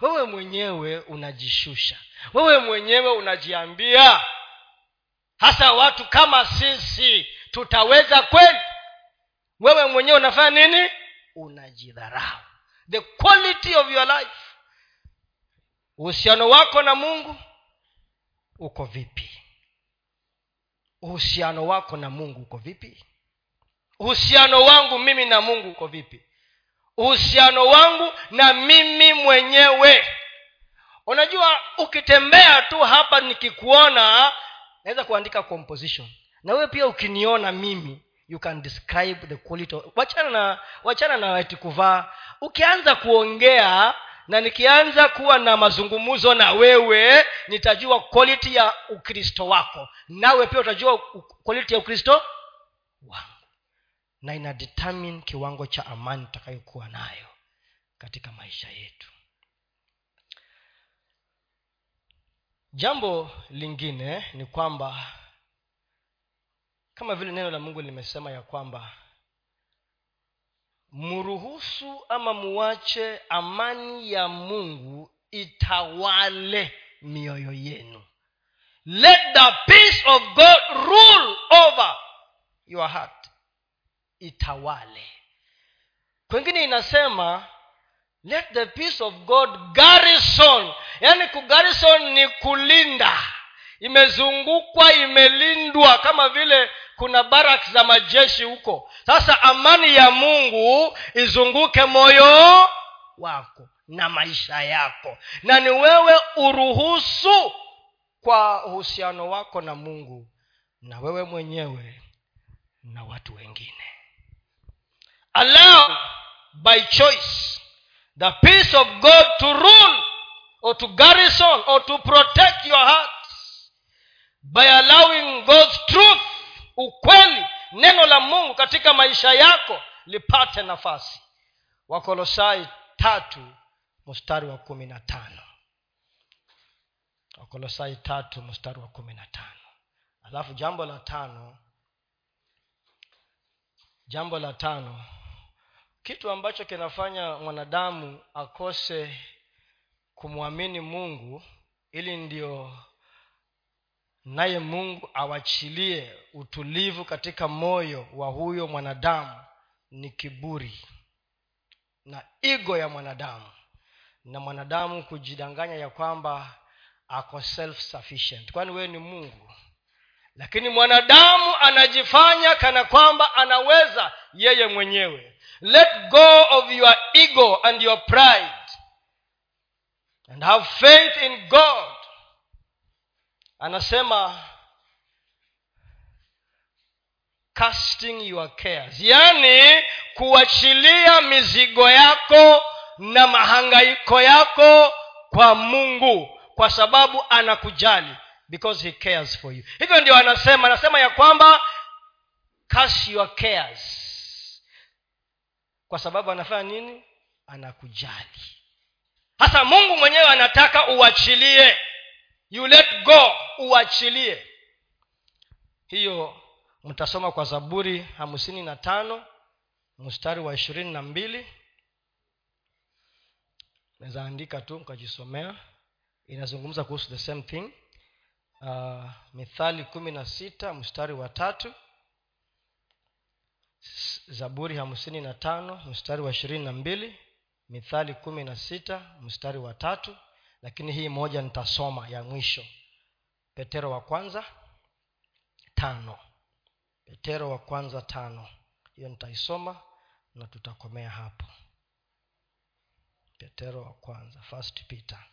A: Wewe mwenyewe unajishusha. Wewe mwenyewe unajiambia hasa watu kama sisi tutaweza kweli wewe mwenyewe unafanya nini? Unajidharau. The quality of your life. Uhusiano wako na mungu uko vipi? Uhusiano wako na mungu uko vipi? Uhusiano wangu mimi na mungu uko vipi? Uhusiano wangu na mimi mwenyewe. Unajua ukitembea tu hapa nikikuona naweza kuandika composition. Na wewe pia ukiniona mimi you can describe the quality of, wachana na wachana na ati kuvaa ukianza kuongea na nikianza kuwa na mazungumzo na wewe nitajua quality ya ukristo wako. Nawe pia utajua quality ya ukristo wangu. Na ina determine kiwango cha amani tutakayokuwa nayo katika maisha yetu. Jambo lingine ni kwamba kama vile neno la mungu limesema ya kwamba mruhusu ama muwache amani ya mungu itawale mioyo yenu. Let the peace of god rule over your heart. Itawale. Kwengine inasema let the peace of god garrison. Yaani kugarrison ni kulinda. Imezungukwa imelindwa kama vile kuna barak za majeshi huko. Sasa amani ya mungu izunguke moyo wako na maisha yako. Na ni wewe uruhusu kwa uhusiano wako na mungu na wewe mwenyewe na watu wengine. Allow by choice the peace of god to rule or to garrison or to protect your heart by allowing god's truth ukweli neno la mungu katika maisha yako lipate nafasi. Wakolosai tatu mstari wa kumi na tano. Wakolosai tatu mstari wa kumi na tano. Alafu jambo la tano jambo la tano. Kitu ambacho kinafanya mwanadamu akose kumwamini mungu ili ndio naye mungu awachilie utulivu katika moyo wa huyo mwanadamu ni kiburi na igo ya mwanadamu. Na mwanadamu kujidanganya ya kwamba ako self sufficient kwani wewe ni mungu? Lakini mwanadamu anajifanya kana kwamba anaweza yeye mwenyewe. Let go of your ego and your pride. And have faith in god anasema casting your cares. Yaani kuachilia mizigo yako na mahangaiko yako kwa mungu kwa sababu anakujali because he cares for you. Hivyo ndio anasema anasema ya kwamba cast your cares. Kwa sababu anafanya nini? Anakujali. Hasa mungu mwenyewe anataka uachilie you let go uachilie. Hiyo mtasoma kwa zaburi hamsini na tano mstari wa ishirini na mbili. Naweza andika tu mkajisomea inazungumza kuhusu the same thing. Uh, mithali kumi na sita mstari wa tatu. Zaburi hamsini na tano mstari wa ishirini na mbili. Mithali kumi na sita mstari wa tatu lakini hii moja nitasoma ya mwisho. Petero wa kwanza tano. Petero wa kwanza tano. Hiyo nitaisoma na tutakomea hapo. Petero wa kwanza first peter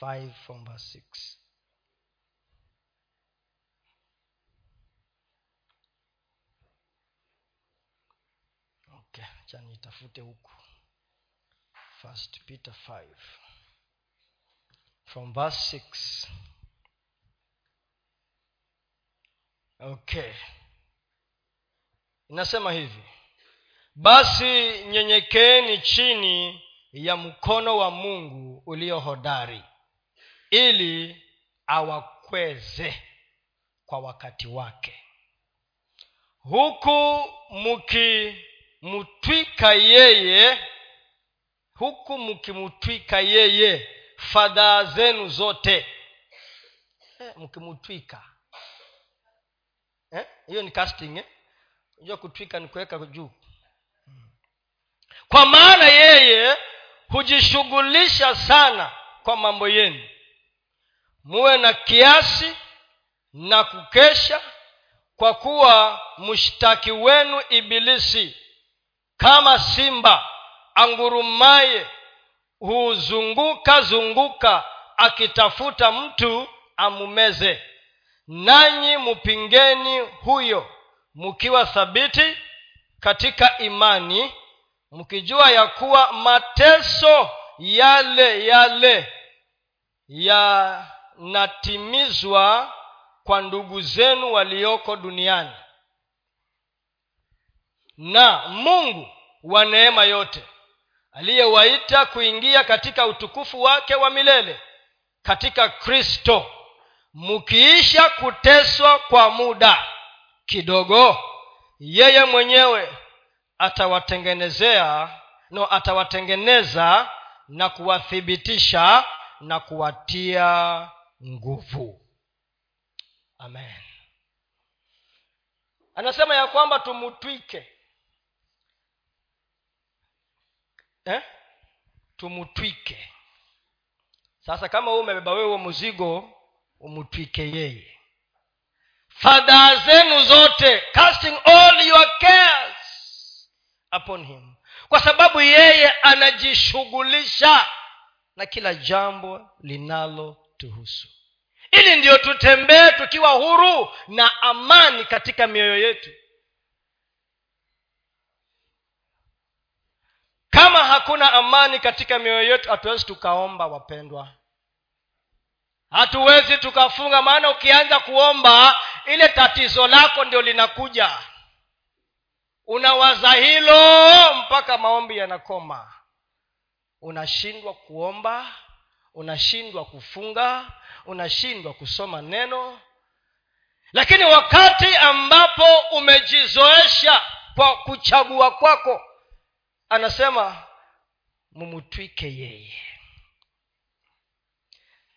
A: 5 from verse 6 okay cha nitafute huku. First peter 5 from verse 6 okay. Inasema hivi basi nyenyekeeni chini ya mkono wa mungu ulio hodari ili awakweze kwa wakati wake. Huku mkimtwika yeye huku mkimtwika yeye fadhaa zenu zote eh, hiyo eh? ni casting eh? kutwika ni kuweka juu kwa maana yeye hujishughulisha sana kwa mambo yenu muwe na kiasi na kukesha kwa kuwa mshtaki wenu ibilisi kama simba angurumaye huzunguka zunguka akitafuta mtu amumeze. Nanyi mupingeni huyo mkiwa thabiti katika imani mkijua ya kuwa mateso yale yale yanatimizwa kwa ndugu zenu walioko duniani. Na mungu wa neema yote aliyewaita kuingia katika utukufu wake wa milele katika kristo. Mkiisha kuteswa kwa muda kidogo yeye mwenyewe atawatengenezea no atawatengeneza na kuwathibitisha na kuwatia nguvu. Amen. Anasema ya kwamba tumutwike eh? tumutwike. Sasa kama huu umebeba wewe mzigo umutwike yeye. Fadhaa zenu zote casting all your cares upon him. Kwa sababu yeye anajishughulisha na kila jambo linalotuhusu. Ili ndiyo tutembee tukiwa huru na amani katika mioyo yetu kama hakuna amani katika mioyo yetu hatuwezi tukaomba wapendwa. Hatuwezi tukafunga maana ukianza kuomba ile tatizo lako ndio linakuja. Unawaza hilo mpaka maombi yanakoma. Unashindwa kuomba unashindwa kufunga unashindwa kusoma neno. Lakini wakati ambapo umejizoesha kwa kuchagua kwako anasema mumutwike yeye.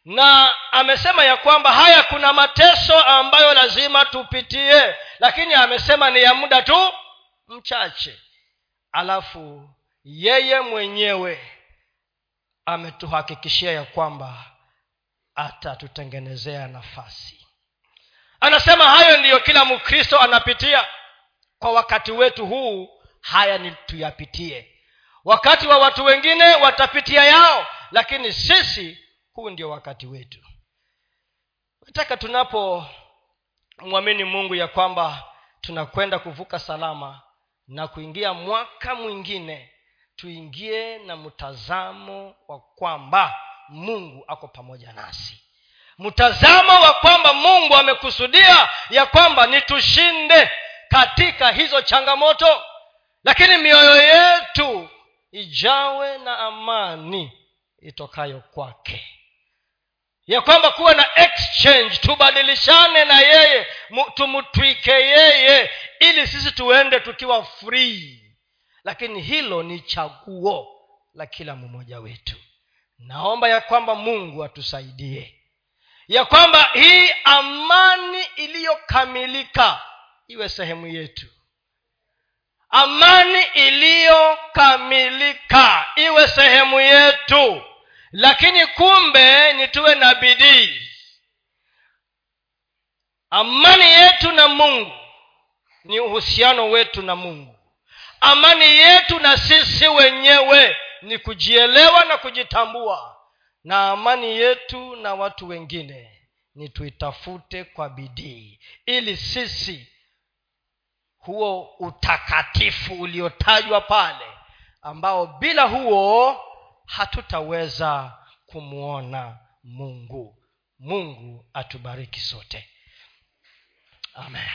A: Na amesema ya kwamba haya kuna mateso ambayo lazima tupitie lakini amesema ni ya muda tu mchache. Alafu yeye mwenyewe ametuhakikishia ya kwamba atatutengenezea nafasi. Anasema hayo ndiyo kila mkristo anapitia kwa wakati wetu huu haya ni tuyapitie. Wakati wa watu wengine watapitia yao lakini sisi huu ndio wakati wetu. Nataka tunapomwamini mungu ya kwamba tunakwenda kuvuka salama na kuingia mwaka mwingine tuingie na mtazamo wa kwamba mungu ako pamoja nasi. Mtazamo wa kwamba mungu amekusudia ya kwamba nitushinde katika hizo changamoto lakini mioyo yetu ijawe na amani itokayo kwake. Ya kwamba kuwe na exchange tubadilishane na yeye tumtwike yeye ili sisi tuende tukiwa free. Lakini hilo ni chaguo la kila mmoja wetu. Naomba ya kwamba mungu atusaidie. Ya kwamba hii amani iliyokamilika iwe sehemu yetu amani iliyokamilika iwe sehemu yetu. Lakini kumbe ni tuwe na bidii. Amani yetu na mungu ni uhusiano wetu na mungu. Amani yetu na sisi wenyewe ni kujielewa na kujitambua. Na amani yetu na watu wengine ni tuitafute kwa bidii. Ili sisi huo utakatifu uliotajwa pale ambao bila huo hatutaweza kumwona mungu. Mungu atubariki sote. Amen